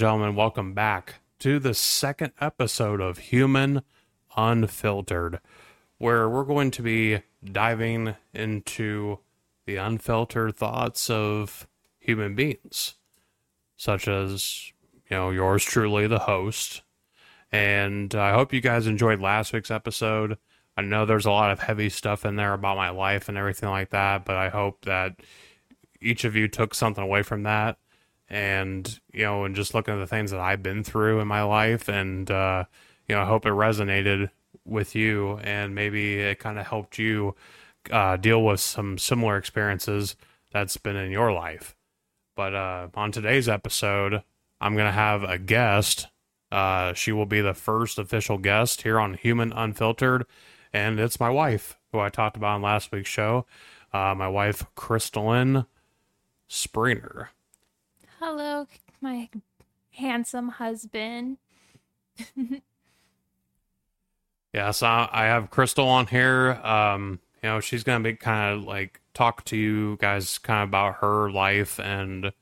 Gentlemen. Welcome back to the second episode of Human Unfiltered, where we're going to be diving into the unfiltered thoughts of human beings, such as, you know, yours truly, the host. And I hope you guys enjoyed last week's episode. I know there's a lot of heavy stuff in there about my life and everything like that, but I hope that each of you took something away from that and you know and just looking at the things that i've been through in my life and uh you know i hope it resonated with you and maybe it kind of helped you uh deal with some similar experiences that's been in your life. But uh on today's episode i'm gonna have a guest. Uh she will be the first official guest here on human unfiltered and it's my wife who i talked about on last week's show uh my wife Crystalynne Springer Hello, my handsome husband. Yeah, so I have Crystal on here. Um, you know, she's gonna be kind of like talk to you guys kind of about her life and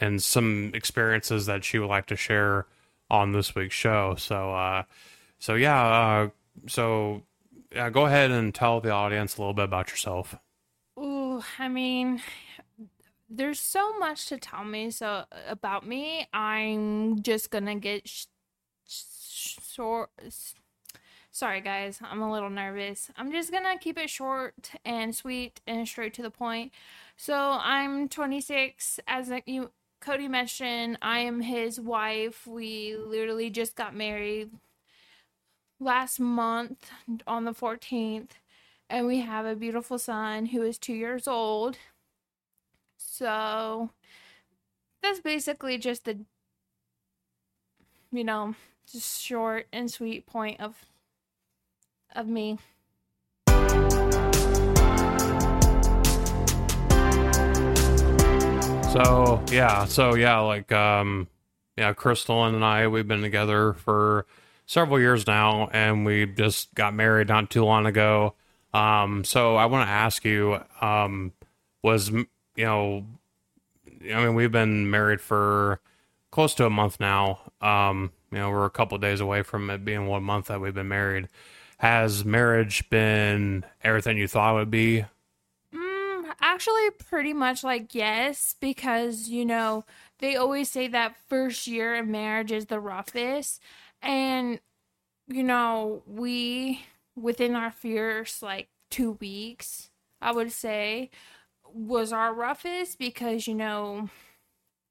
and some experiences that she would like to share on this week's show. So, uh, so yeah, uh, so yeah, go ahead and tell the audience a little bit about yourself. Ooh, I mean, there's so much to tell me. So about me, I'm just gonna get sh- sh- short. Sorry, guys, I'm a little nervous. I'm just gonna keep it short and sweet and straight to the point. So I'm 26. As you, Cody mentioned, I am his wife. We literally just got married last month on the 14th, and we have a beautiful son who is two years old. So that's basically just the, you know, just short and sweet point of of me. So yeah, so yeah, like um, yeah, Crystal and I we've been together for several years now, and we just got married not too long ago. Um, so I want to ask you, um, was you know, I mean, we've been married for close to a month now. Um, you know, we're a couple days away from it being one month that we've been married. Has marriage been everything you thought it would be? Mm, actually, pretty much like yes, because you know they always say that first year of marriage is the roughest, and you know we within our first like two weeks, I would say, was our roughest because you know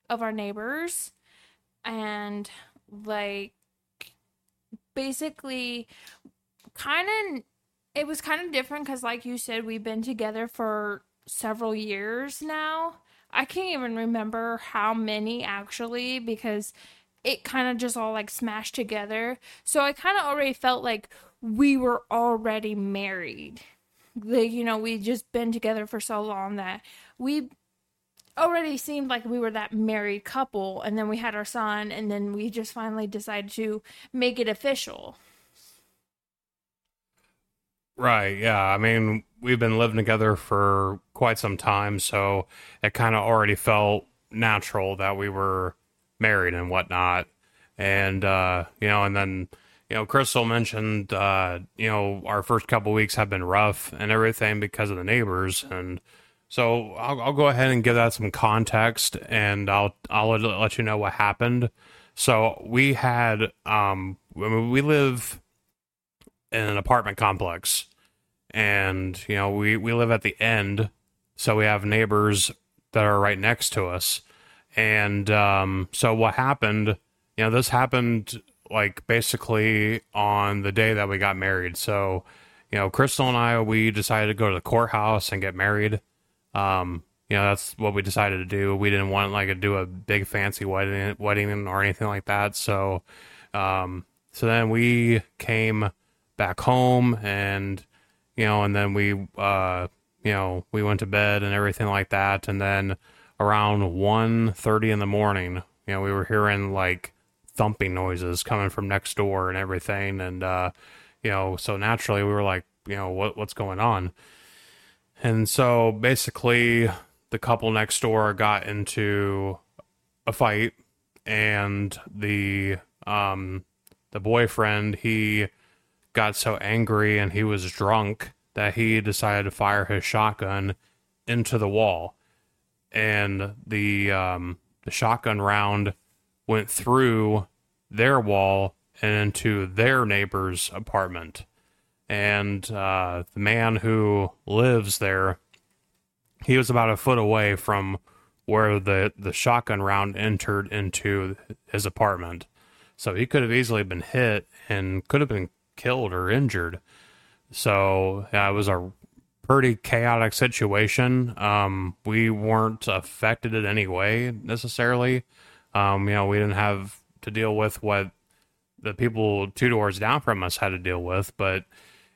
of our neighbors. And like basically kind of it was kind of different because like you said we've been together for several years now. I can't even remember how many actually because it kind of just all like smashed together. So i kind of already felt like we were already married like you know we just been together for so long that we already seemed like we were that married couple and then we had our son and then we just finally decided to make it official Right. Yeah. I mean, we've been living together for quite some time, so it kind of already felt natural that we were married and whatnot. And, uh, you know, and then, you know, Crystal mentioned, uh, you know, our first couple weeks have been rough and everything because of the neighbors. And so I'll, I'll go ahead and give that some context and I'll, I'll let, let you know what happened. So we had, um, we live in an apartment complex and you know we we live at the end so we have neighbors that are right next to us and um so what happened you know this happened like basically on the day that we got married. So you know crystal and i we decided to go to the courthouse and get married. Um you know that's what we decided to do. We didn't want like to do a big fancy wedding wedding or anything like that. So um so then we came back home and you know and then we uh you know we went to bed and everything like that. And then around 1.30 in the morning you know we were hearing like thumping noises coming from next door and everything. And uh you know so naturally we were like you know what what's going on? And so basically the couple next door got into a fight, and the um, the boyfriend he got so angry and he was drunk that he decided to fire his shotgun into the wall, and the um, the shotgun round went through their wall and into their neighbor's apartment. And uh, the man who lives there, he was about a foot away from where the, the shotgun round entered into his apartment. So he could have easily been hit and could have been killed or injured. So yeah, it was a pretty chaotic situation. Um, we weren't affected in any way necessarily. Um, you know, we didn't have to deal with what the people two doors down from us had to deal with, but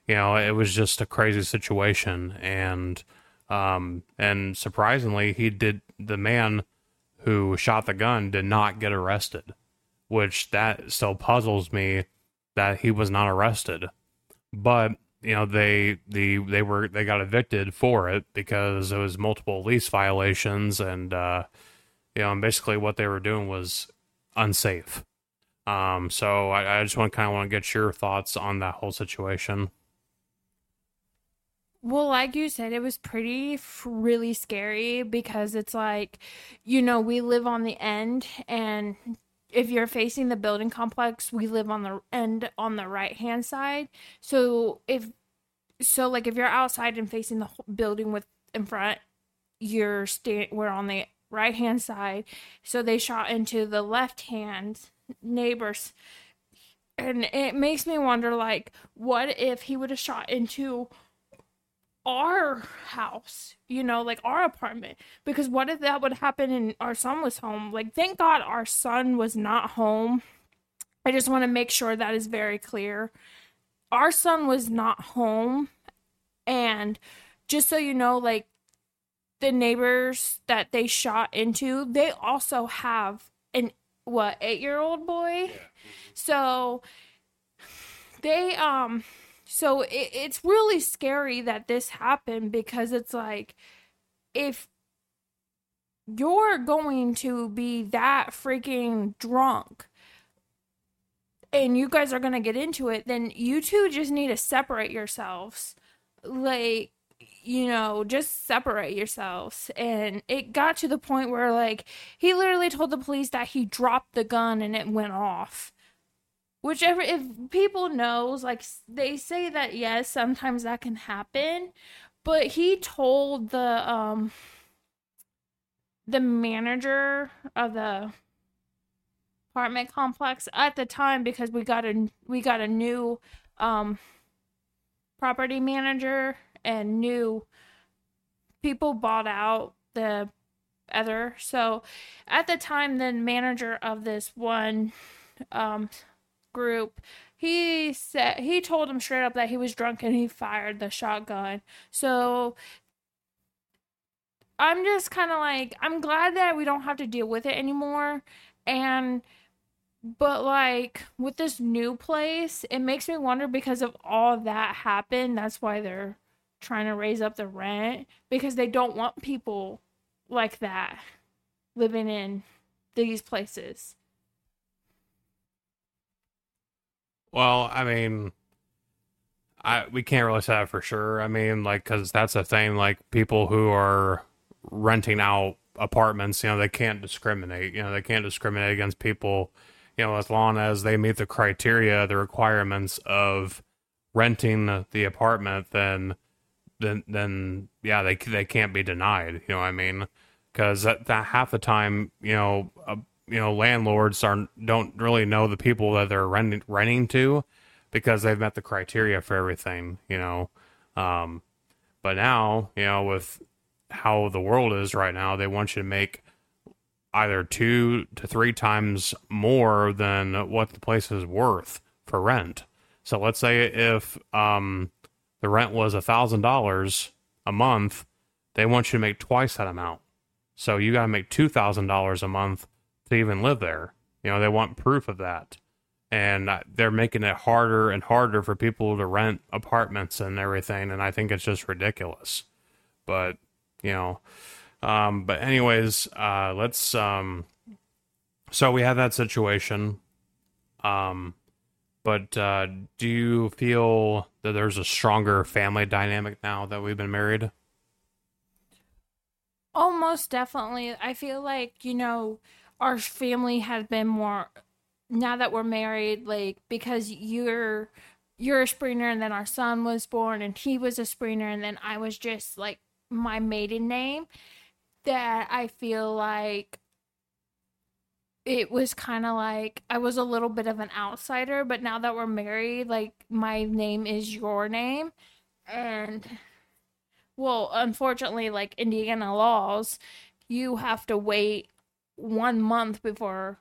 you know, it was just a crazy situation and um and surprisingly he did the man who shot the gun did not get arrested, which that still puzzles me that he was not arrested. But you know they the they were they got evicted for it because it was multiple lease violations and uh you know and basically what they were doing was unsafe um so i, I just want to kind of want to get your thoughts on that whole situation Well, like you said, it was pretty f- really scary because it's like, you know, we live on the end, and if you're facing the building complex, we live on the end on the right hand side. So if so, like if you're outside and facing the building with in front, you're sta- we're on the right hand side. So they shot into the left hand neighbors, and it makes me wonder, like, what if he would have shot into our house, you know, like our apartment. Because what if that would happen and our son was home? Like, thank God our son was not home. I just want to make sure that is very clear. Our son was not home. And just so you know, like, the neighbors that they shot into, they also have an, what, eight year old boy? So they, um, so it, it's really scary that this happened because it's like if you're going to be that freaking drunk and you guys are going to get into it then you two just need to separate yourselves like you know just separate yourselves. And it got to the point where like he literally told the police that he dropped the gun and it went off. Whichever if people knows like they say that yes sometimes that can happen but he told the um the manager of the apartment complex at the time because we got a we got a new um property manager and new people bought out the other. So at the time the manager of this one um group he said he told him straight up that he was drunk and he fired the shotgun. So i'm just kind of like i'm glad that we don't have to deal with it anymore. And but like with this new place it makes me wonder because of all that happened that's why they're trying to raise up the rent because they don't want people like that living in these places. Well i mean i we can't really say that for sure. I mean like because that's a thing like people who are renting out apartments you know they can't discriminate. You know they can't discriminate against people you know as long as they meet the criteria the requirements of renting the, the apartment then then then yeah they they can't be denied you know what i mean? Because that, that half the time you know uh, you know landlords aren't don't really know the people that they're renting renting to because they've met the criteria for everything you know? Um but now you know with how the world is right now they want you to make either two to three times more than what the place is worth for rent. So let's say if um the rent was a thousand dollars a month they want you to make twice that amount so you got to make two thousand dollars a month to even live there. You know, they want proof of that, and they're making it harder and harder for people to rent apartments and everything. And I think it's just ridiculous. But you know, um, but anyways, uh, let's um, so we have that situation. Um, but uh, do you feel that there's a stronger family dynamic now that we've been married? Almost definitely. I feel like, you know, our family has been more now that we're married, like because you're you're a Springer and then our son was born and he was a Springer and then I was just like my maiden name that I feel like it was kind of like I was a little bit of an outsider, but now that we're married, like my name is your name. And well, unfortunately, like Indiana laws, you have to wait one month before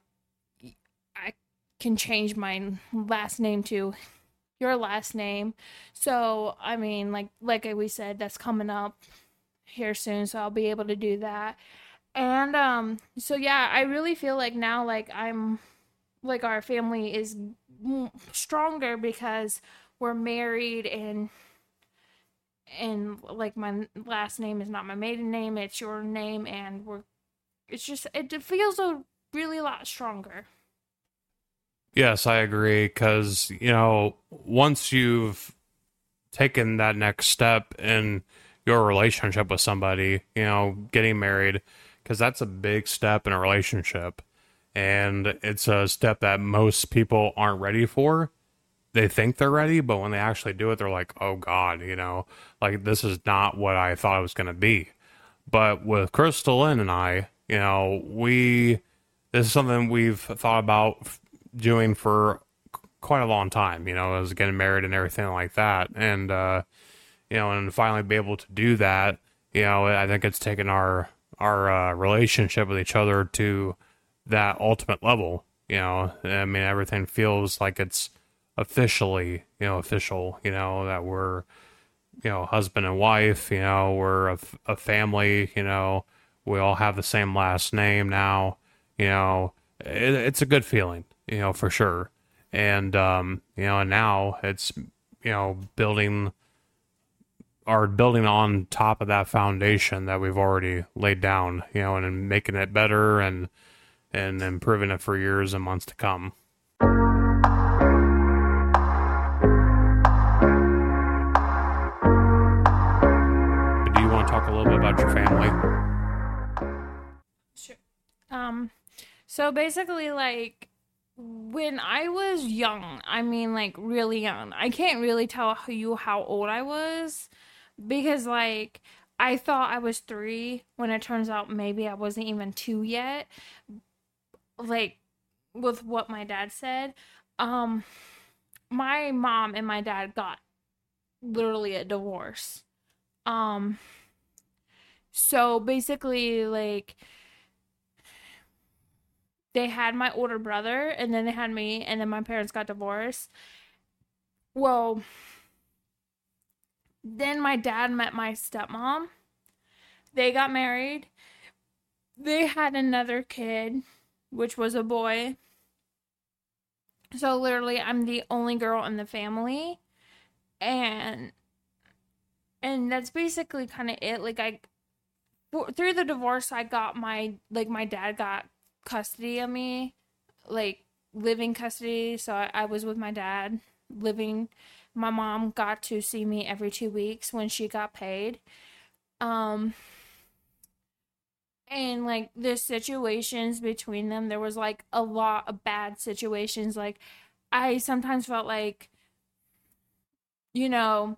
I can change my last name to your last name. So, I mean, like like we said, that's coming up here soon, so I'll be able to do that. And um so yeah, I really feel like now like I'm like our family is stronger because we're married and and like my last name is not my maiden name, it's your name and we're it's just it feels a really lot stronger. Yes, I agree cuz you know, once you've taken that next step in your relationship with somebody, you know, getting married, because that's a big step in a relationship. And it's a step that most people aren't ready for. They think they're ready, but when they actually do it, they're like, oh God, you know, like this is not what I thought it was going to be. But with Crystalynne and I, you know, we, this is something we've thought about doing for quite a long time, you know, as getting married and everything like that. And, uh, you know, and finally be able to do that, you know, I think it's taken our our uh, relationship with each other to that ultimate level. You know, I mean, everything feels like it's officially, you know, official. You know that we're, you know, husband and wife. You know, we're a, family. You know, we all have the same last name now. You know, it, it's a good feeling. You know, for sure. And um, you know, and now it's you know building are building on top of that foundation that we've already laid down, you know, and, making it better and and improving it for years and months to come. Do you want to talk a little bit about your family? Sure. Um so basically like when I was young, I mean like really young. I can't really tell you how old I was because like I thought I was three when it turns out maybe I wasn't even two yet. Like with what my dad said, um, my mom and my dad got literally a divorce. Um, so basically, like they had my older brother, and then they had me, and then my parents got divorced. Well, then my dad met my stepmom. They got married. They had another kid, which was a boy. So literally I'm the only girl in the family. And and that's basically kind of it. Like I through the divorce I got my like my dad got custody of me, like living custody. So I, I was with my dad living my mom got to see me every two weeks when she got paid. Um, and like the situations between them, there was like a lot of bad situations. Like, I sometimes felt like, you know,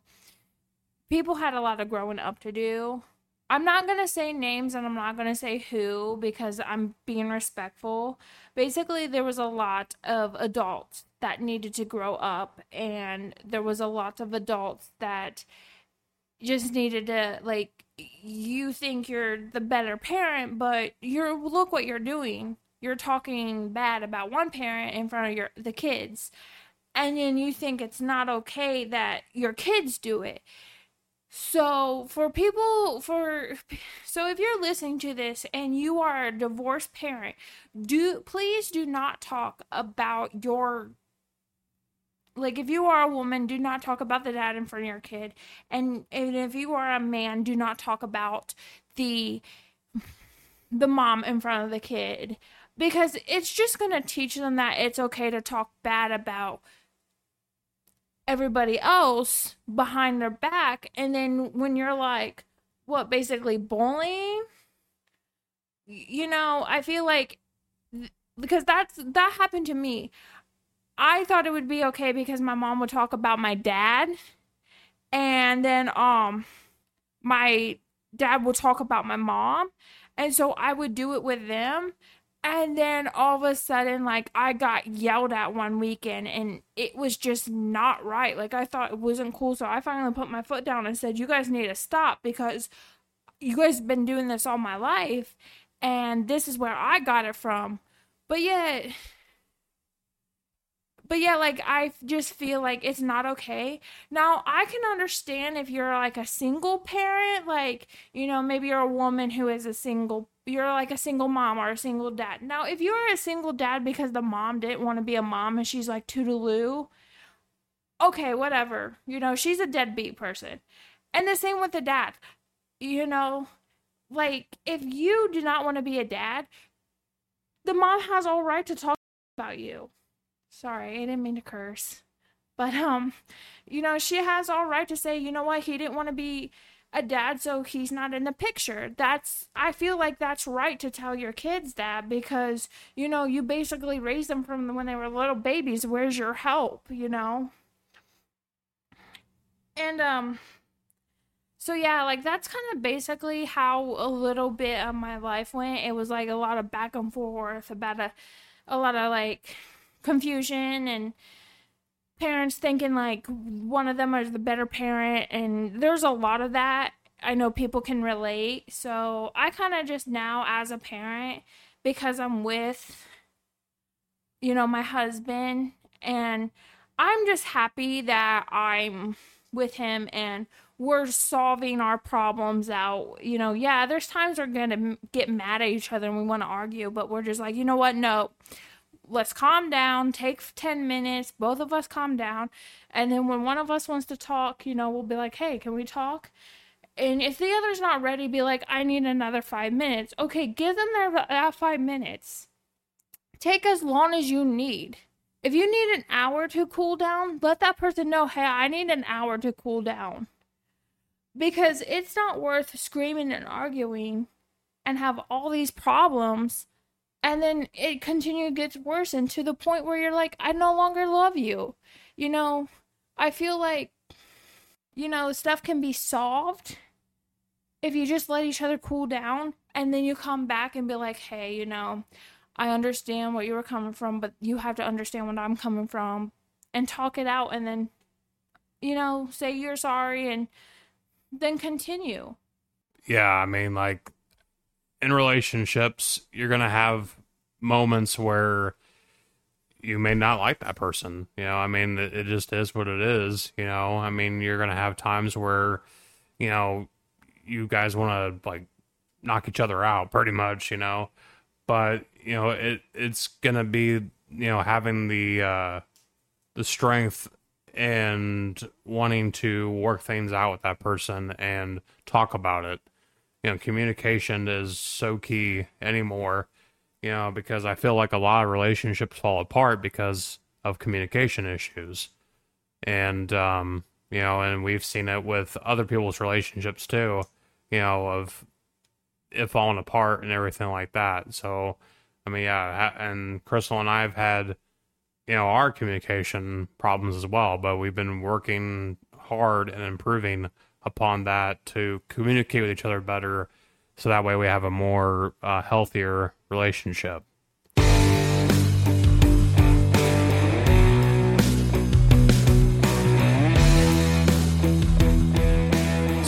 people had a lot of growing up to do. I'm not going to say names and I'm not going to say who because I'm being respectful. Basically, there was a lot of adults that needed to grow up and there was a lot of adults that just needed to like you think you're the better parent but you're look what you're doing. You're talking bad about one parent in front of your the kids and then you think it's not okay that your kids do it. So for people for so if you're listening to this and you are a divorced parent do please do not talk about your like if you are a woman do not talk about the dad in front of your kid. And, and if you are a man do not talk about the the mom in front of the kid. Because it's just going to teach them that it's okay to talk bad about everybody else behind their back. And then when you're like what basically bullying? You know i feel like because that's that happened to me i thought it would be okay because my mom would talk about my dad. And then um my dad would talk about my mom. And so i would do it with them. And then all of a sudden like i got yelled at one weekend and it was just not right. Like i thought it wasn't cool. So i finally put my foot down and said you guys need to stop because you guys have been doing this all my life and this is where i got it from. But yet but yeah like i just feel like it's not okay. Now i can understand if you're like a single parent like you know maybe you're a woman who is a single you're like a single mom or a single dad. Now if you're a single dad because the mom didn't want to be a mom and she's like toodaloo okay whatever. You know she's a deadbeat person. And the same with the dad. You know like if you do not want to be a dad the mom has all right to talk about you Sorry, I didn't mean to curse. But um, you know, she has all right to say, you know what, he didn't want to be a dad, so he's not in the picture. That's I feel like that's right to tell your kids that because, you know, you basically raised them from when they were little babies. Where's your help, you know? And um so yeah, like that's kind of basically how a little bit of my life went. It was like a lot of back and forth about a a lot of like confusion and parents thinking like one of them is the better parent and there's a lot of that. I know people can relate. So i kind of just now as a parent because i'm with you know my husband and i'm just happy that i'm with him and we're solving our problems out. You know yeah there's times we're gonna get mad at each other and we want to argue but we're just like you know what? No let's calm down, take 10 minutes, both of us calm down. And then when one of us wants to talk, you know, we'll be like, hey, can we talk? And if the other's not ready, be like, I need another five minutes. Okay, give them their five minutes. Take as long as you need. If you need an hour to cool down, let that person know, hey, I need an hour to cool down. Because it's not worth screaming and arguing and have all these problems and then it continued gets worse and to the point where you're like i no longer love you. You know i feel like you know stuff can be solved if you just let each other cool down and then you come back and be like hey you know i understand what you were coming from but you have to understand what i'm coming from and talk it out and then you know say you're sorry and then continue. Yeah i mean like in relationships, you're going to have moments where you may not like that person. You know, I mean, it, just is what it is. You know, I mean, you're going to have times where, you know, you guys want to like knock each other out pretty much, you know, but, you know, it, it's going to be, you know, having the, uh, the strength and wanting to work things out with that person and talk about it you know, communication is so key anymore, you know, because I feel like a lot of relationships fall apart because of communication issues. And, um, you know, and we've seen it with other people's relationships too, you know, of it falling apart and everything like that. So, I mean, yeah, and Crystal and I have had, you know, our communication problems as well, but we've been working hard and improving upon that to communicate with each other better so that way we have a more uh, healthier relationship.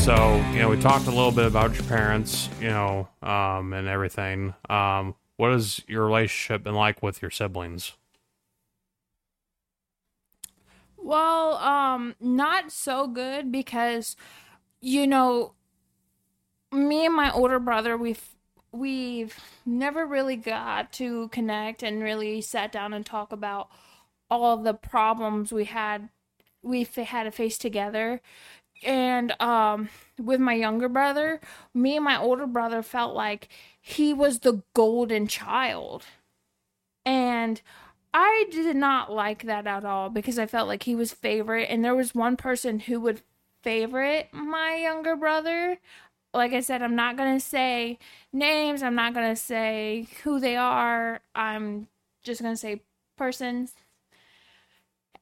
So you know we talked a little bit about your parents you know um, and everything. Um, what has your relationship been like with your siblings? Well um not so good because you know, me and my older brother, we've we've never really got to connect and really sat down and talk about all the problems we had we had to face together. And um with my younger brother me and my older brother felt like he was the golden child. And I did not like that at all because I felt like he was favorite. And there was one person who would favorite my younger brother. Like I said, I'm not going to say names, I'm not going to say who they are. I'm just going to say persons.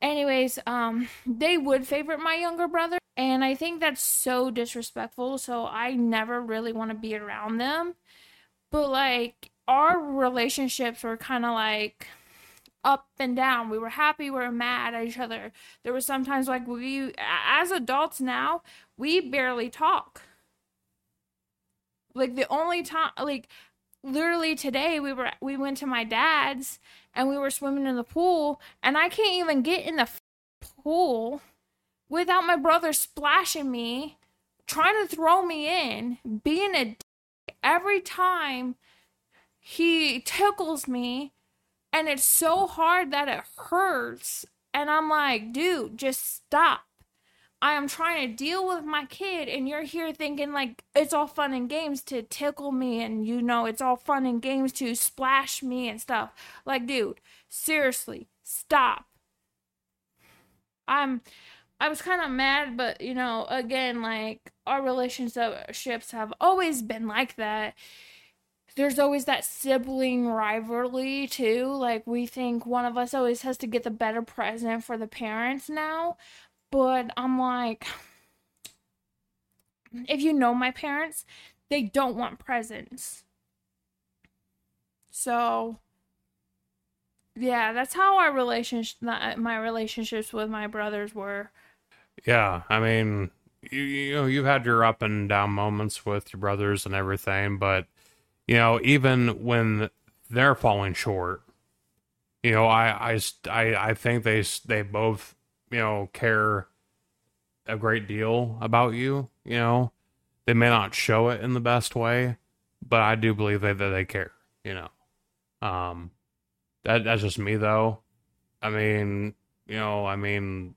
Anyways, um they would favorite my younger brother and I think that's so disrespectful, so I never really want to be around them. But like our relationships were kind of like up and down. We were happy, we were mad at each other. There was sometimes like we, as adults now, we barely talk. Like the only time, like literally today, we were we went to my dad's and we were swimming in the pool, and I can't even get in the pool without my brother splashing me, trying to throw me in, being a dick every time he tickles me and it's so hard that it hurts. And I'm like, dude, just stop. I am trying to deal with my kid, and you're here thinking like it's all fun and games to tickle me, and you know, it's all fun and games to splash me and stuff. Like, dude, seriously, stop. I'm. I was kind of mad, but you know, again, like our relationships have always been like that there's always that sibling rivalry too. Like we think one of us always has to get the better present for the parents now. But I'm like if you know my parents, they don't want presents. So yeah, that's how our relationship my relationships with my brothers were. Yeah, I mean, you, you know, you've had your up and down moments with your brothers and everything, but you know, even when they're falling short, you know, I, I, I, I think they, they both, you know, care a great deal about you. You know, they may not show it in the best way, but I do believe that, that they care, you know. Um, that, that's just me though. I mean, you know, I mean,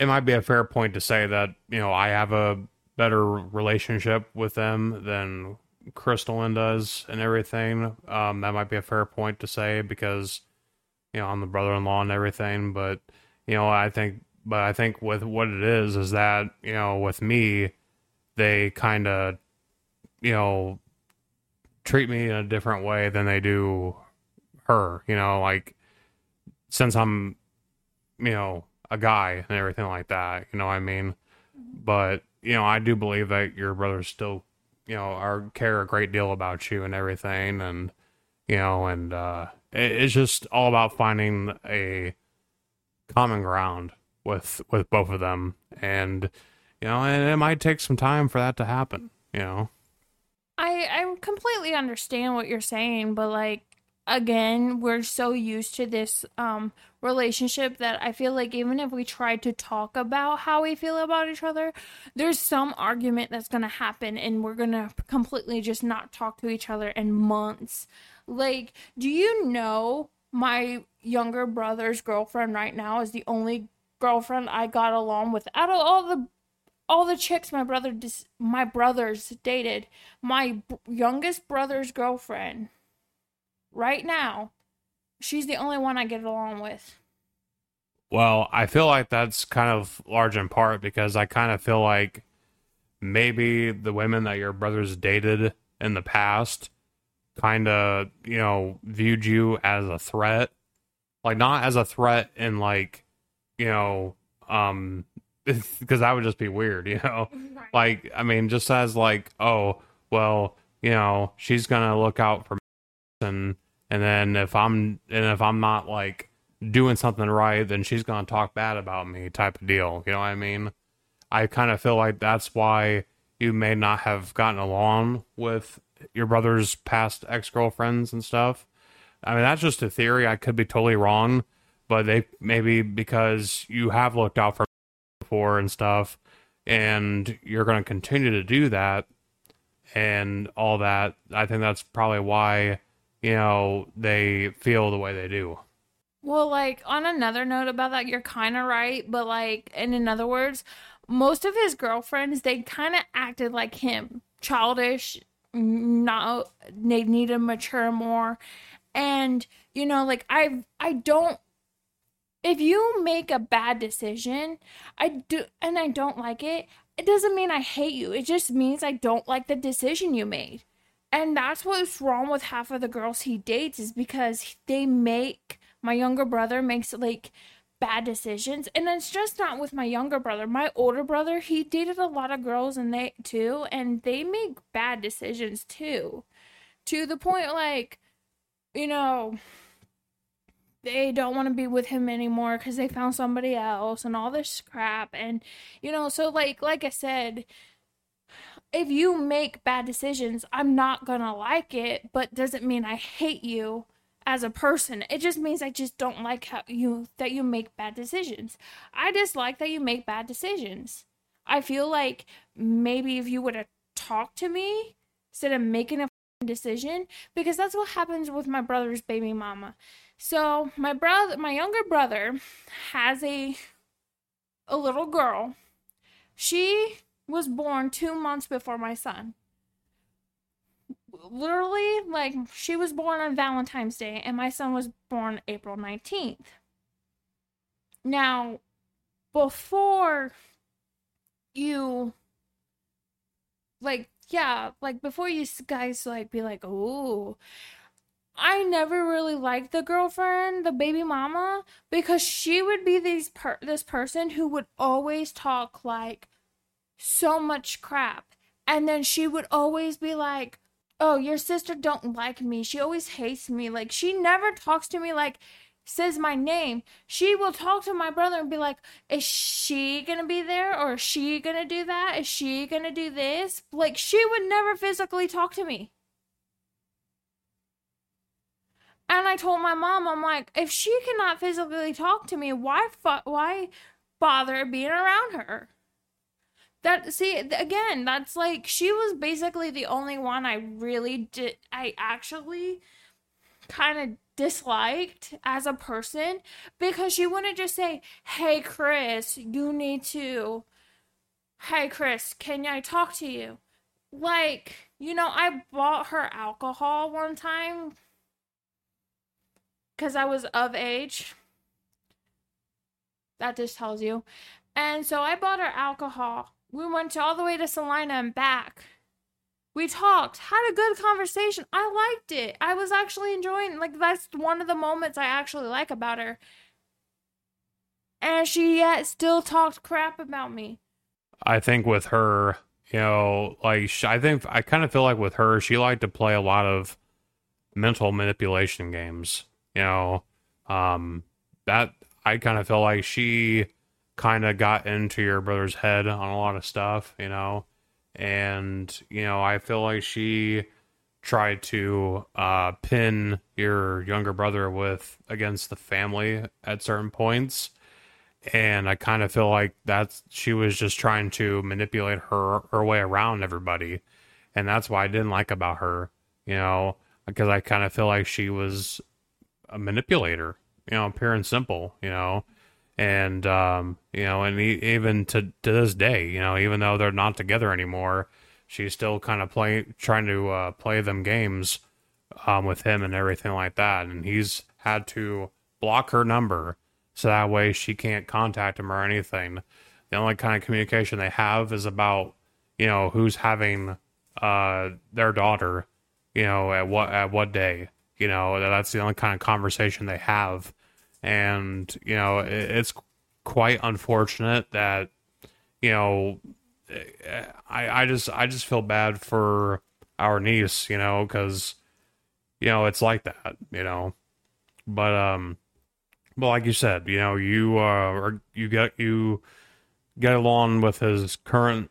it might be a fair point to say that, you know, I have a better relationship with them than Crystalynne does and everything. Um, that might be a fair point to say because you know I'm the brother-in-law and everything. But you know, I think, but I think with what it is is that you know with me, they kind of you know treat me in a different way than they do her. You know, like since I'm you know a guy and everything like that. You know what I mean? But you know, I do believe that your brother's still you know are care a great deal about you and everything and you know and uh it, it's just all about finding a common ground with with both of them. And you know and it might take some time for that to happen you know? I i completely understand what you're saying but like again we're so used to this um relationship that I feel like even if we try to talk about how we feel about each other, there's some argument that's going to happen and we're going to completely just not talk to each other in months. Like, do you know my younger brother's girlfriend right now is the only girlfriend I got along with out of all the all the chicks my brother dis- my brothers dated, my b- youngest brother's girlfriend right now she's the only one I get along with. Well, I feel like that's kind of large in part because I kind of feel like maybe the women that your brothers dated in the past kind of, you know, viewed you as a threat. Like not as a threat in like, you know, um because that would just be weird, you know. Right. Like I mean just as like, oh, well, you know, she's going to look out for and and then if I'm and if I'm not like doing something right, then she's gonna talk bad about me, type of deal. You know what I mean? I kind of feel like that's why you may not have gotten along with your brother's past ex girlfriends and stuff. I mean, that's just a theory. I could be totally wrong, but they maybe because you have looked out for before and stuff, and you're going to continue to do that and all that. I think that's probably why you know, they feel the way they do. Well, like on another note about that, you're kind of right, but like, and in other words, most of his girlfriends they kind of acted like him, childish, not they need to mature more, And you know, like I I don't if you make a bad decision, I do and I don't like it, it doesn't mean I hate you. It just means I don't like the decision you made. And that's what's wrong with half of the girls he dates is because they make my younger brother makes like bad decisions. And it's just not with my younger brother. My older brother he dated a lot of girls and they too and they make bad decisions too. To the point like you know they don't want to be with him anymore because they found somebody else and all this crap. And you know so like like i said if you make bad decisions i'm not gonna like it but doesn't mean i hate you as a person. It just means I just don't like how you that you make bad decisions. I dislike that you make bad decisions. I feel like maybe if you would have talked to me instead of making a decision because that's what happens with my brother's baby mama. So, my brother, my younger brother has a a little girl. She was born 2 months before my son literally like she was born on Valentine's Day and my son was born April 19th. Now, before you like yeah, like before you guys like be like, "Oh, I never really liked the girlfriend, the baby mama, because she would be these per- this person who would always talk like so much crap. And then she would always be like, oh, your sister don't like me. She always hates me. Like she never talks to me like says my name. She will talk to my brother and be like, is she gonna be there or is she gonna do that? Is she gonna do this? Like she would never physically talk to me. And I told my mom, I'm like, if she cannot physically talk to me, why fu- why bother being around her? That see again that's like she was basically the only one i really did i actually kind of disliked as a person because she wouldn't just say hey chris you need to hey chris can i talk to you? Like you know i bought her alcohol one time because i was of age. That just tells you. And so i bought her alcohol we went all the way to Salina and back. We talked, had a good conversation. I liked it. I was actually enjoying like that's one of the moments I actually like about her. And she yet still talked crap about me. I think with her, you know, like I think I kind of feel like with her, she liked to play a lot of mental manipulation games. You know, um, that I kind of feel like she kind of got into your brother's head on a lot of stuff, you know. And, you know, I feel like she tried to uh, pin your younger brother with against the family at certain points. And I kind of feel like that's she was just trying to manipulate her her way around everybody. And that's why I didn't like about her, you know, because I kind of feel like she was a manipulator, you know, pure and simple, you know and um, you know, and he, even to to this day, you know, even though they're not together anymore, she's still kind of play trying to uh, play them games um, with him and everything like that, and he's had to block her number so that way she can't contact him or anything. The only kind of communication they have is about you know who's having uh, their daughter, you know, at what at what day. You know, that's the only kind of conversation they have and you know it, it's quite unfortunate that you know I I just I just feel bad for our niece, you know, because you know it's like that, you know, but um, but like you said, you know, you uh you get you get along with his current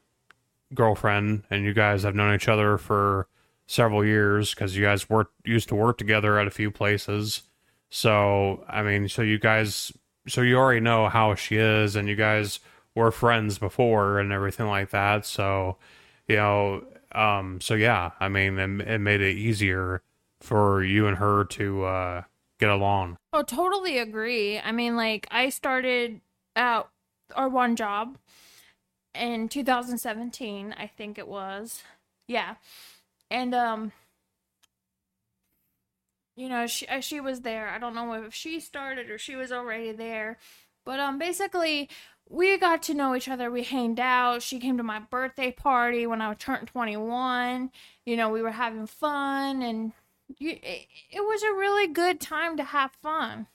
girlfriend, and you guys have known each other for several years because you guys worked used to work together at a few places so, I mean, so you guys, so you already know how she is, and you guys were friends before and everything like that. So, you know, um, so yeah, I mean, it, it made it easier for you and her to uh, get along. Oh, totally agree. I mean, like, I started out our one job in 2017, I think it was. Yeah. And, um, you know, she uh, she was there. I don't know if she started or she was already there, but um, basically we got to know each other. We hanged out. She came to my birthday party when I turned 21. You know, we were having fun and you, it, it was a really good time to have fun.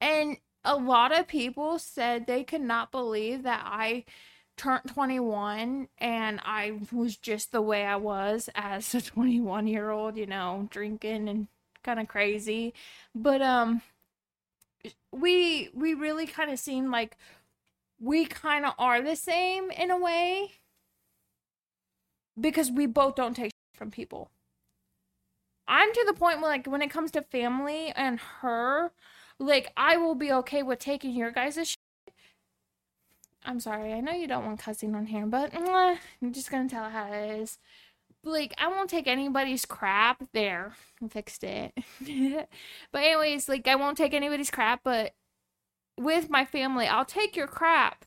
And a lot of people said they could not believe that I turned 21 and I was just the way I was as a 21 year old, you know, drinking and kind of crazy. But um we we really kind of seem like we kind of are the same in a way because we both don't take from people. I'm to the point where like when it comes to family and her, like I will be okay with taking your guys' shit. I'm sorry, I know you don't want cussing on here, but I'm just gonna tell how it is. Like I won't take anybody's crap. There, I fixed it. but anyways, like I won't take anybody's crap, but with my family, I'll take your crap.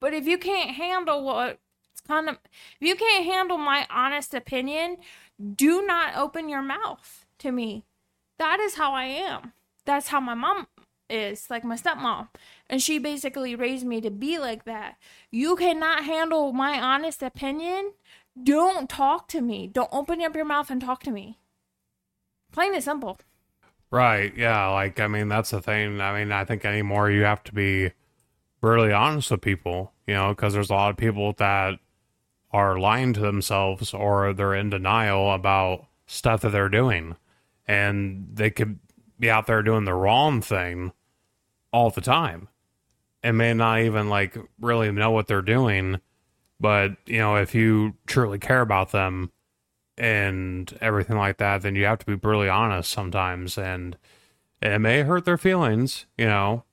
But if you can't handle what it's kind of, if you can't handle my honest opinion, do not open your mouth to me. That is how I am. That's how my mom is, like my stepmom. And she basically raised me to be like that. You cannot handle my honest opinion. Don't talk to me. Don't open up your mouth and talk to me. Plain and simple. Right. Yeah. Like, I mean, that's the thing. I mean, I think anymore you have to be really honest with people, you know, because there's a lot of people that are lying to themselves or they're in denial about stuff that they're doing. And they could be out there doing the wrong thing all the time and may not even like really know what they're doing. But, you know, if you truly care about them, and everything like that, then you have to be brutally honest sometimes. And it may hurt their feelings, you know,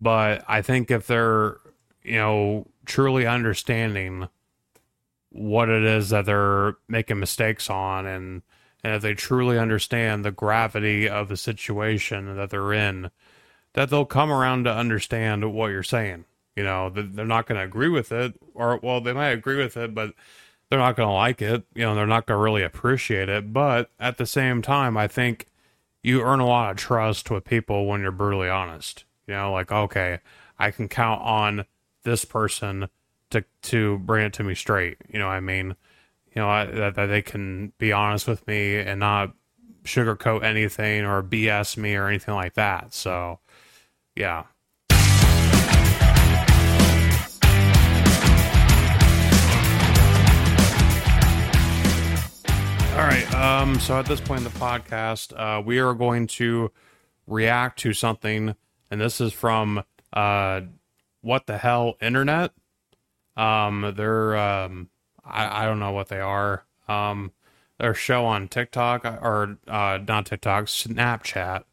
but I think if they're, you know, truly understanding what it is that they're making mistakes on and, and if they truly understand the gravity of the situation that they're in, that they'll come around to understand what you're saying. You know, they're not going to agree with it, or, well, they might agree with it, but they're not going to like it. You know, they're not going to really appreciate it. But at the same time, I think you earn a lot of trust with people when you're brutally honest. You know, like, okay, I can count on this person to to bring it to me straight. You know, I mean, you know, I, that, that they can be honest with me and not sugarcoat anything or BS me or anything like that. So, yeah, All right. Um, so at this point in the podcast, uh, we are going to react to something, and this is from uh, what the hell internet. Um, they're um, I, I don't know what they are. Um, their show on TikTok or uh, not TikTok, Snapchat,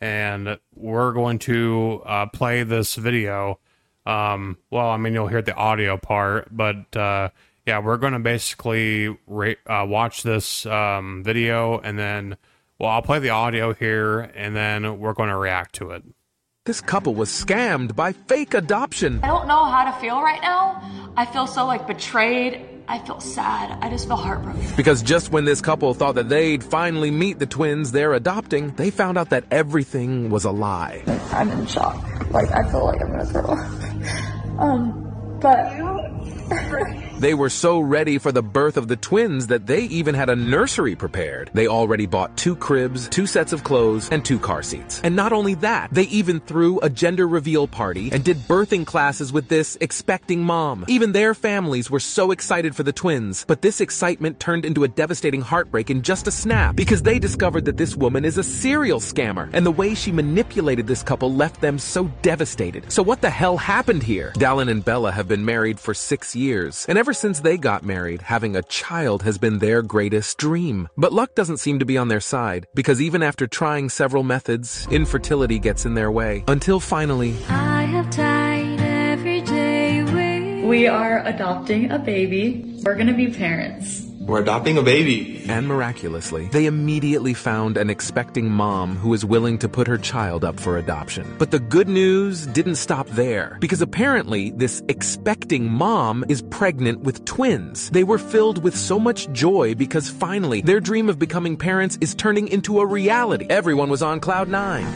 and we're going to uh, play this video. Um, well, I mean, you'll hear the audio part, but uh, yeah, we're going to basically re- uh, watch this um, video and then, well, I'll play the audio here and then we're going to react to it. This couple was scammed by fake adoption. I don't know how to feel right now. I feel so like betrayed. I feel sad. I just feel heartbroken. Because just when this couple thought that they'd finally meet the twins they're adopting, they found out that everything was a lie. I'm in shock. Like, I feel like I'm gonna throw up. Um, but. They were so ready for the birth of the twins that they even had a nursery prepared. They already bought two cribs, two sets of clothes, and two car seats. And not only that, they even threw a gender reveal party and did birthing classes with this expecting mom. Even their families were so excited for the twins, but this excitement turned into a devastating heartbreak in just a snap because they discovered that this woman is a serial scammer and the way she manipulated this couple left them so devastated. So what the hell happened here? Dallin and Bella have been married for six years, and ever since they got married, having a child has been their greatest dream. But luck doesn't seem to be on their side, because even after trying several methods, infertility gets in their way. Until finally, I have died every day. We are adopting a baby. We're gonna be parents. We're adopting a baby. And miraculously, they immediately found an expecting mom who was willing to put her child up for adoption. But the good news didn't stop there, because apparently this expecting mom is pregnant with twins. They were filled with so much joy because finally their dream of becoming parents is turning into a reality. Everyone was on cloud nine.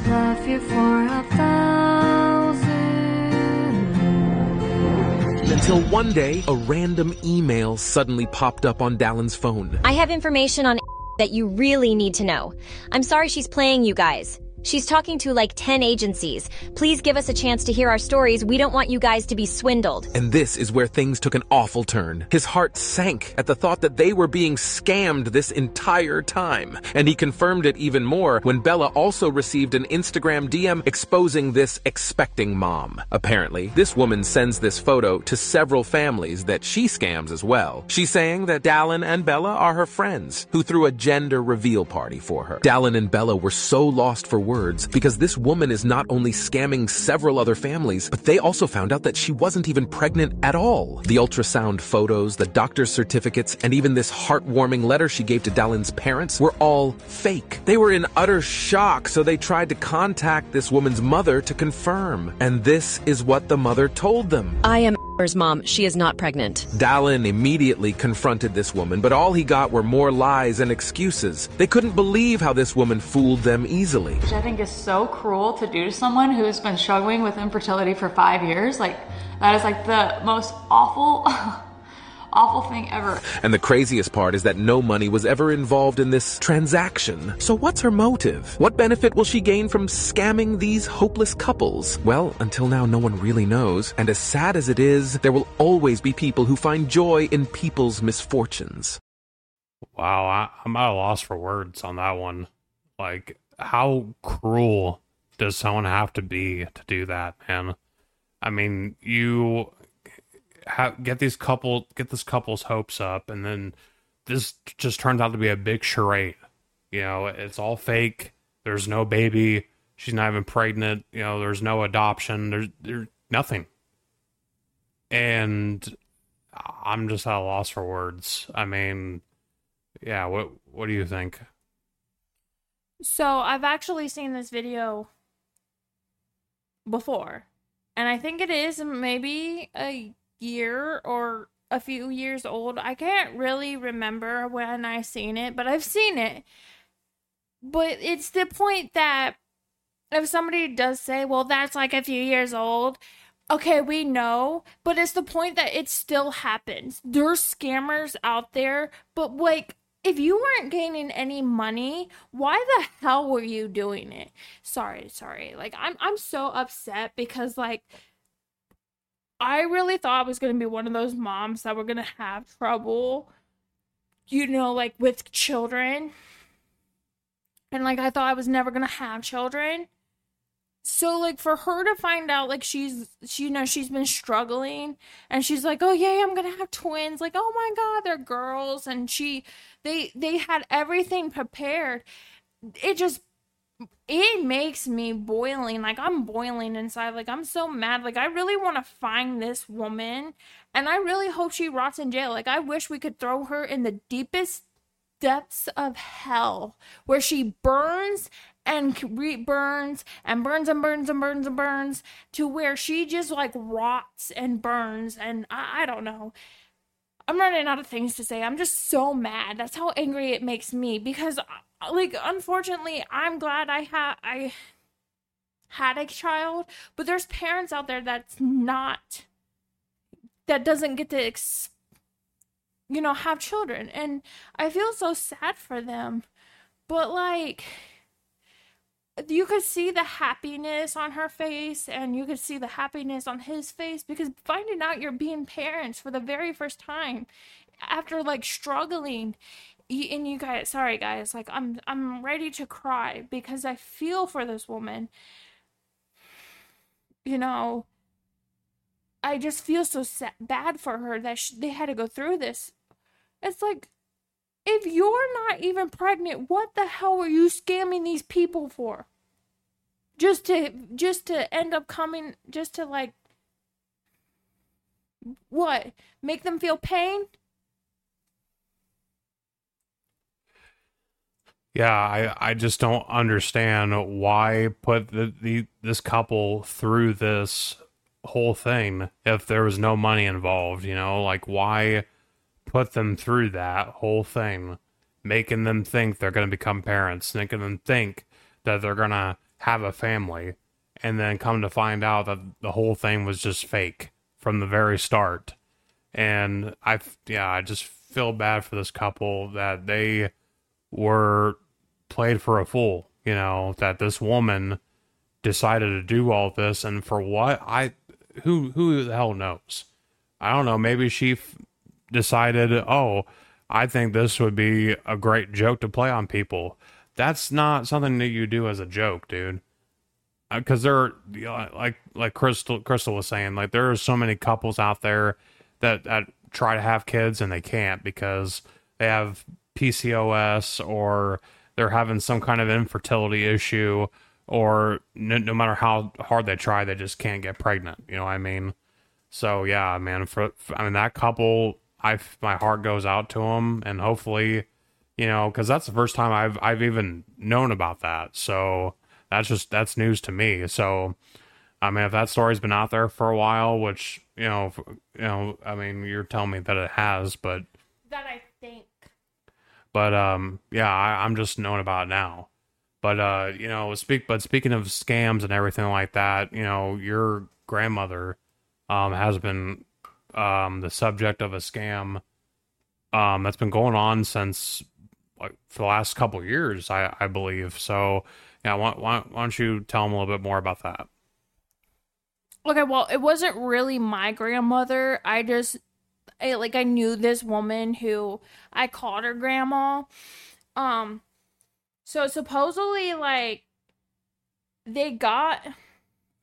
Until one day, a random email suddenly popped up on Dallin's phone. I have information on that you really need to know. I'm sorry she's playing you guys. She's talking to like 10 agencies. Please give us a chance to hear our stories. We don't want you guys to be swindled. And this is where things took an awful turn. His heart sank at the thought that they were being scammed this entire time. And he confirmed it even more when Bella also received an Instagram DM exposing this expecting mom. Apparently, this woman sends this photo to several families that she scams as well. She's saying that Dallin and Bella are her friends who threw a gender reveal party for her. Dallin and Bella were so lost for words because this woman is not only scamming several other families, but they also found out that she wasn't even pregnant at all. The ultrasound photos, the doctor's certificates, and even this heartwarming letter she gave to Dallin's parents were all fake. They were in utter shock, so they tried to contact this woman's mother to confirm. And this is what the mother told them. I am Amber's mom. She is not pregnant. Dallin immediately confronted this woman, but all he got were more lies and excuses. They couldn't believe how this woman fooled them easily. Which I think is so cruel to do to someone who's been struggling with infertility for five years. Like, that is like the most awful, awful thing ever. And the craziest part is that no money was ever involved in this transaction. So what's her motive? What benefit will she gain from scamming these hopeless couples? Well, until now, no one really knows. And as sad as it is, there will always be people who find joy in people's misfortunes. Wow, I, I'm at a loss for words on that one. Like, how cruel does someone have to be to do that, man? I mean, you get these couple, get this couple's hopes up, and then this just turns out to be a big charade. You know, it's all fake. There's no baby. She's not even pregnant. You know, there's no adoption. There's there's nothing. And I'm just at a loss for words. I mean, yeah. What What do you think? So I've actually seen this video before, and I think it is maybe a year or a few years old. I can't really remember when I seen it, but I've seen it. But it's the point that if somebody does say, "Well, that's like a few years old," okay, we know, but it's the point that it still happens. There's scammers out there, but like if you weren't gaining any money, why the hell were you doing it? Sorry, sorry. Like I'm I'm so upset because like I really thought I was going to be one of those moms that were going to have trouble you know like with children. And like I thought I was never going to have children. So like for her to find out like she's she you know she's been struggling and she's like oh yeah I'm gonna have twins like oh my god they're girls and she they they had everything prepared it just it makes me boiling like i'm boiling inside like i'm so mad like i really want to find this woman and i really hope she rots in jail like i wish we could throw her in the deepest depths of hell where she burns and re- burns and burns and burns and burns and burns to where she just like rots and burns and I, I don't know I'm running out of things to say. I'm just so mad. That's how angry it makes me because like unfortunately, I'm glad I had I had a child, but there's parents out there that's not that doesn't get to ex- you know, have children and I feel so sad for them. But like you could see the happiness on her face and you could see the happiness on his face because finding out you're being parents for the very first time after like struggling and you guys sorry guys like i'm i'm ready to cry because i feel for this woman you know i just feel so sad, bad for her that she, they had to go through this it's like if you're not even pregnant, what the hell are you scamming these people for? Just to just to end up coming just to like what? Make them feel pain? Yeah, I, I just don't understand why put the, the this couple through this whole thing if there was no money involved, you know? Like why put them through that whole thing, making them think they're going to become parents, making them think that they're going to have a family, and then come to find out that the whole thing was just fake from the very start. And I, yeah, I just feel bad for this couple that they were played for a fool, you know, that this woman decided to do all this and for what? I, who, who the hell knows? I don't know. Maybe she f- decided, oh, I think this would be a great joke to play on people. That's not something that you do as a joke, dude. Uh, there, like like Crystal Crystal was saying, like there are so many couples out there that that try to have kids and they can't because they have PCOS or they're having some kind of infertility issue or no, no matter how hard they try, they just can't get pregnant. You know what I mean? So yeah, man. For, for I mean that couple I my heart goes out to them, and hopefully, you know, because that's the first time I've I've even known about that. So that's just that's news to me. So I mean, if that story's been out there for a while, which you know, you know, I mean, you're telling me that it has, but that I. But um, yeah, I, I'm just knowing about now. But uh, you know, speak. But speaking of scams and everything like that, you know, your grandmother um has been um, the subject of a scam um, that's been going on since like for the last couple years, I, I believe. So, yeah, why, why, why don't you tell them a little bit more about that? Okay, well, it wasn't really my grandmother. I just, I, like, I knew this woman who I called her grandma. Um, so supposedly, like, they got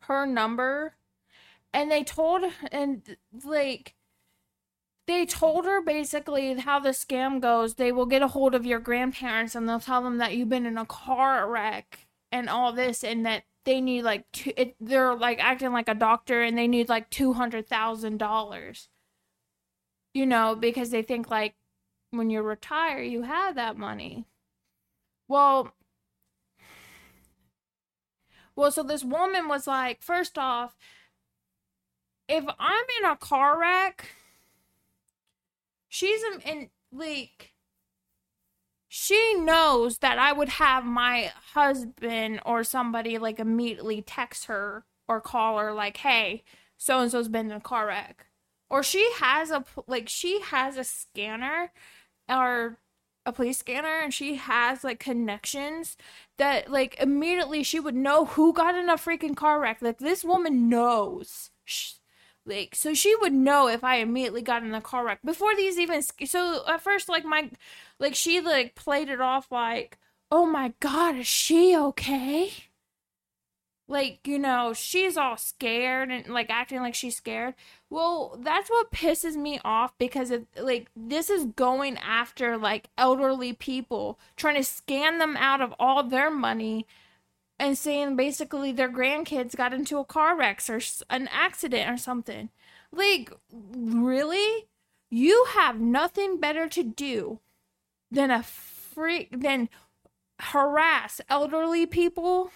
her number and they told and like they told her basically how the scam goes they will get a hold of your grandparents and they'll tell them that you've been in a car wreck and all this and that they need like two, it, they're like acting like a doctor and they need like $200,000 you know because they think like when you retire you have that money well well so this woman was like first off if I'm in a car wreck, she's in, like she knows that I would have my husband or somebody like immediately text her or call her like, "Hey, so and so's been in a car wreck." Or she has a like she has a scanner or a police scanner and she has like connections that like immediately she would know who got in a freaking car wreck. Like this woman knows. She, like so she would know if i immediately got in a car wreck before these even so at first like my like she like played it off like oh my god is she okay like you know she's all scared and like acting like she's scared well that's what pisses me off because of like this is going after like elderly people trying to scan them out of all their money and saying basically their grandkids got into a car wreck or an accident or something. Like, really? You have nothing better to do than a freak than harass elderly people.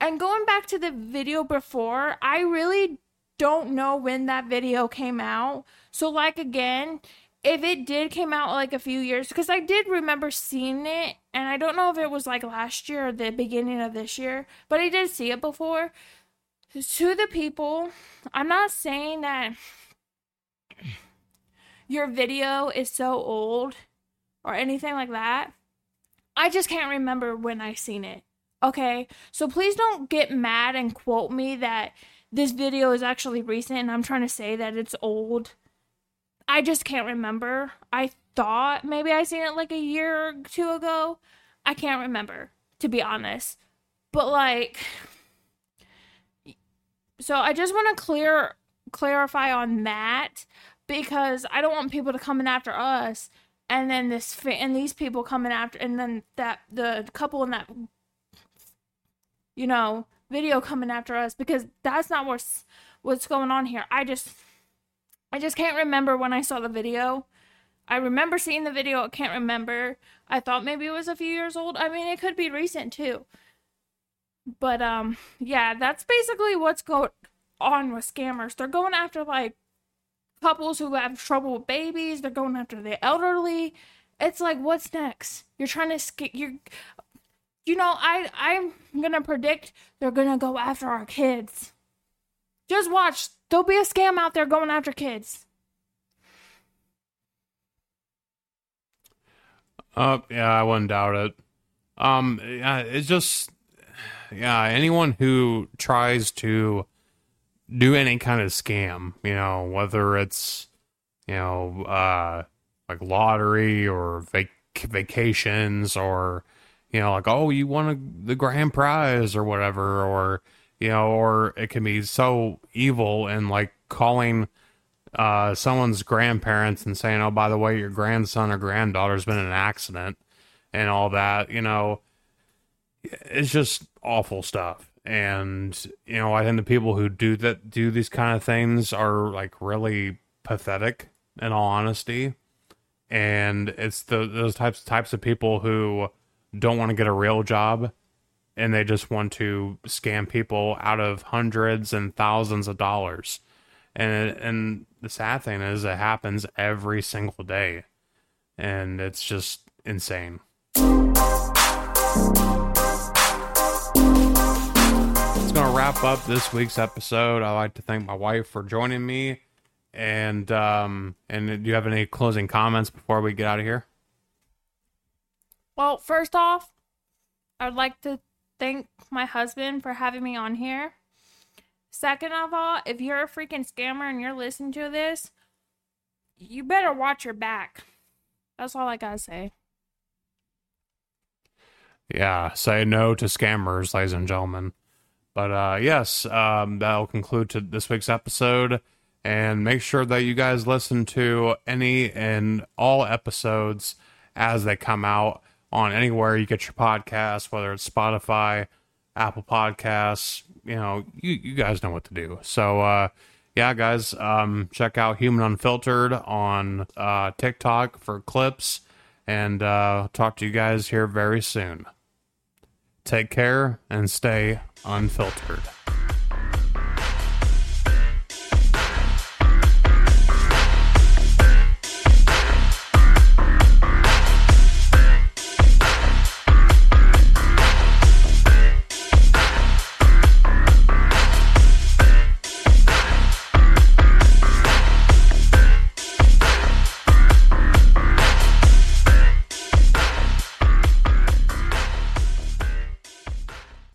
And going back to the video before, I really don't know when that video came out. So like again, if it did came out like a few years because I did remember seeing it and I don't know if it was like last year or the beginning of this year, but I did see it before. To the people, I'm not saying that your video is so old or anything like that. I just can't remember when I seen it. Okay? So please don't get mad and quote me that this video is actually recent and I'm trying to say that it's old I just can't remember. I thought maybe I seen it like a year or two ago. I can't remember, to be honest. But like so I just want to clear clarify on that because I don't want people to come in after us and then this and these people coming after and then that the couple in that you know video coming after us because that's not what's what's going on here. I just I just can't remember when I saw the video. I remember seeing the video. I can't remember. I thought maybe it was a few years old. I mean, it could be recent too. But um, yeah, that's basically what's going on with scammers. They're going after like couples who have trouble with babies. They're going after the elderly. It's like, what's next? You're trying to skip. You're, you know, I I'm gonna predict they're gonna go after our kids. Just watch. There'll be a scam out there going after kids. Uh, yeah, I wouldn't doubt it. Um, yeah, it's just, yeah, anyone who tries to do any kind of scam, you know, whether it's, you know, uh, like lottery or vac- vacations or, you know, like, oh, you won a, the grand prize or whatever, or, you know, or it can be so evil and like calling uh, someone's grandparents and saying, "Oh, by the way, your grandson or granddaughter's been in an accident," and all that. You know, it's just awful stuff. And you know, I think the people who do that do these kind of things are like really pathetic, in all honesty. And it's the those types types of people who don't want to get a real job and they just want to scam people out of hundreds and thousands of dollars. And and the sad thing is it happens every single day. And it's just insane. It's going to wrap up this week's episode. I'd like to thank my wife for joining me. And um and do you have any closing comments before we get out of here? Well, first off, I'd like to thank my husband for having me on here. Second of all, if you're a freaking scammer and you're listening to this, you better watch your back. That's all I gotta say. Yeah, say no to scammers, ladies and gentlemen. But uh, yes, um, that'll conclude to this week's episode. And make sure that you guys listen to any and all episodes as they come out on anywhere you get your podcasts, whether it's Spotify, Apple Podcasts. You know, you, you guys know what to do. So, uh, yeah, guys, um, check out Human Unfiltered on uh, TikTok for clips. And uh, talk to you guys here very soon. Take care and stay unfiltered.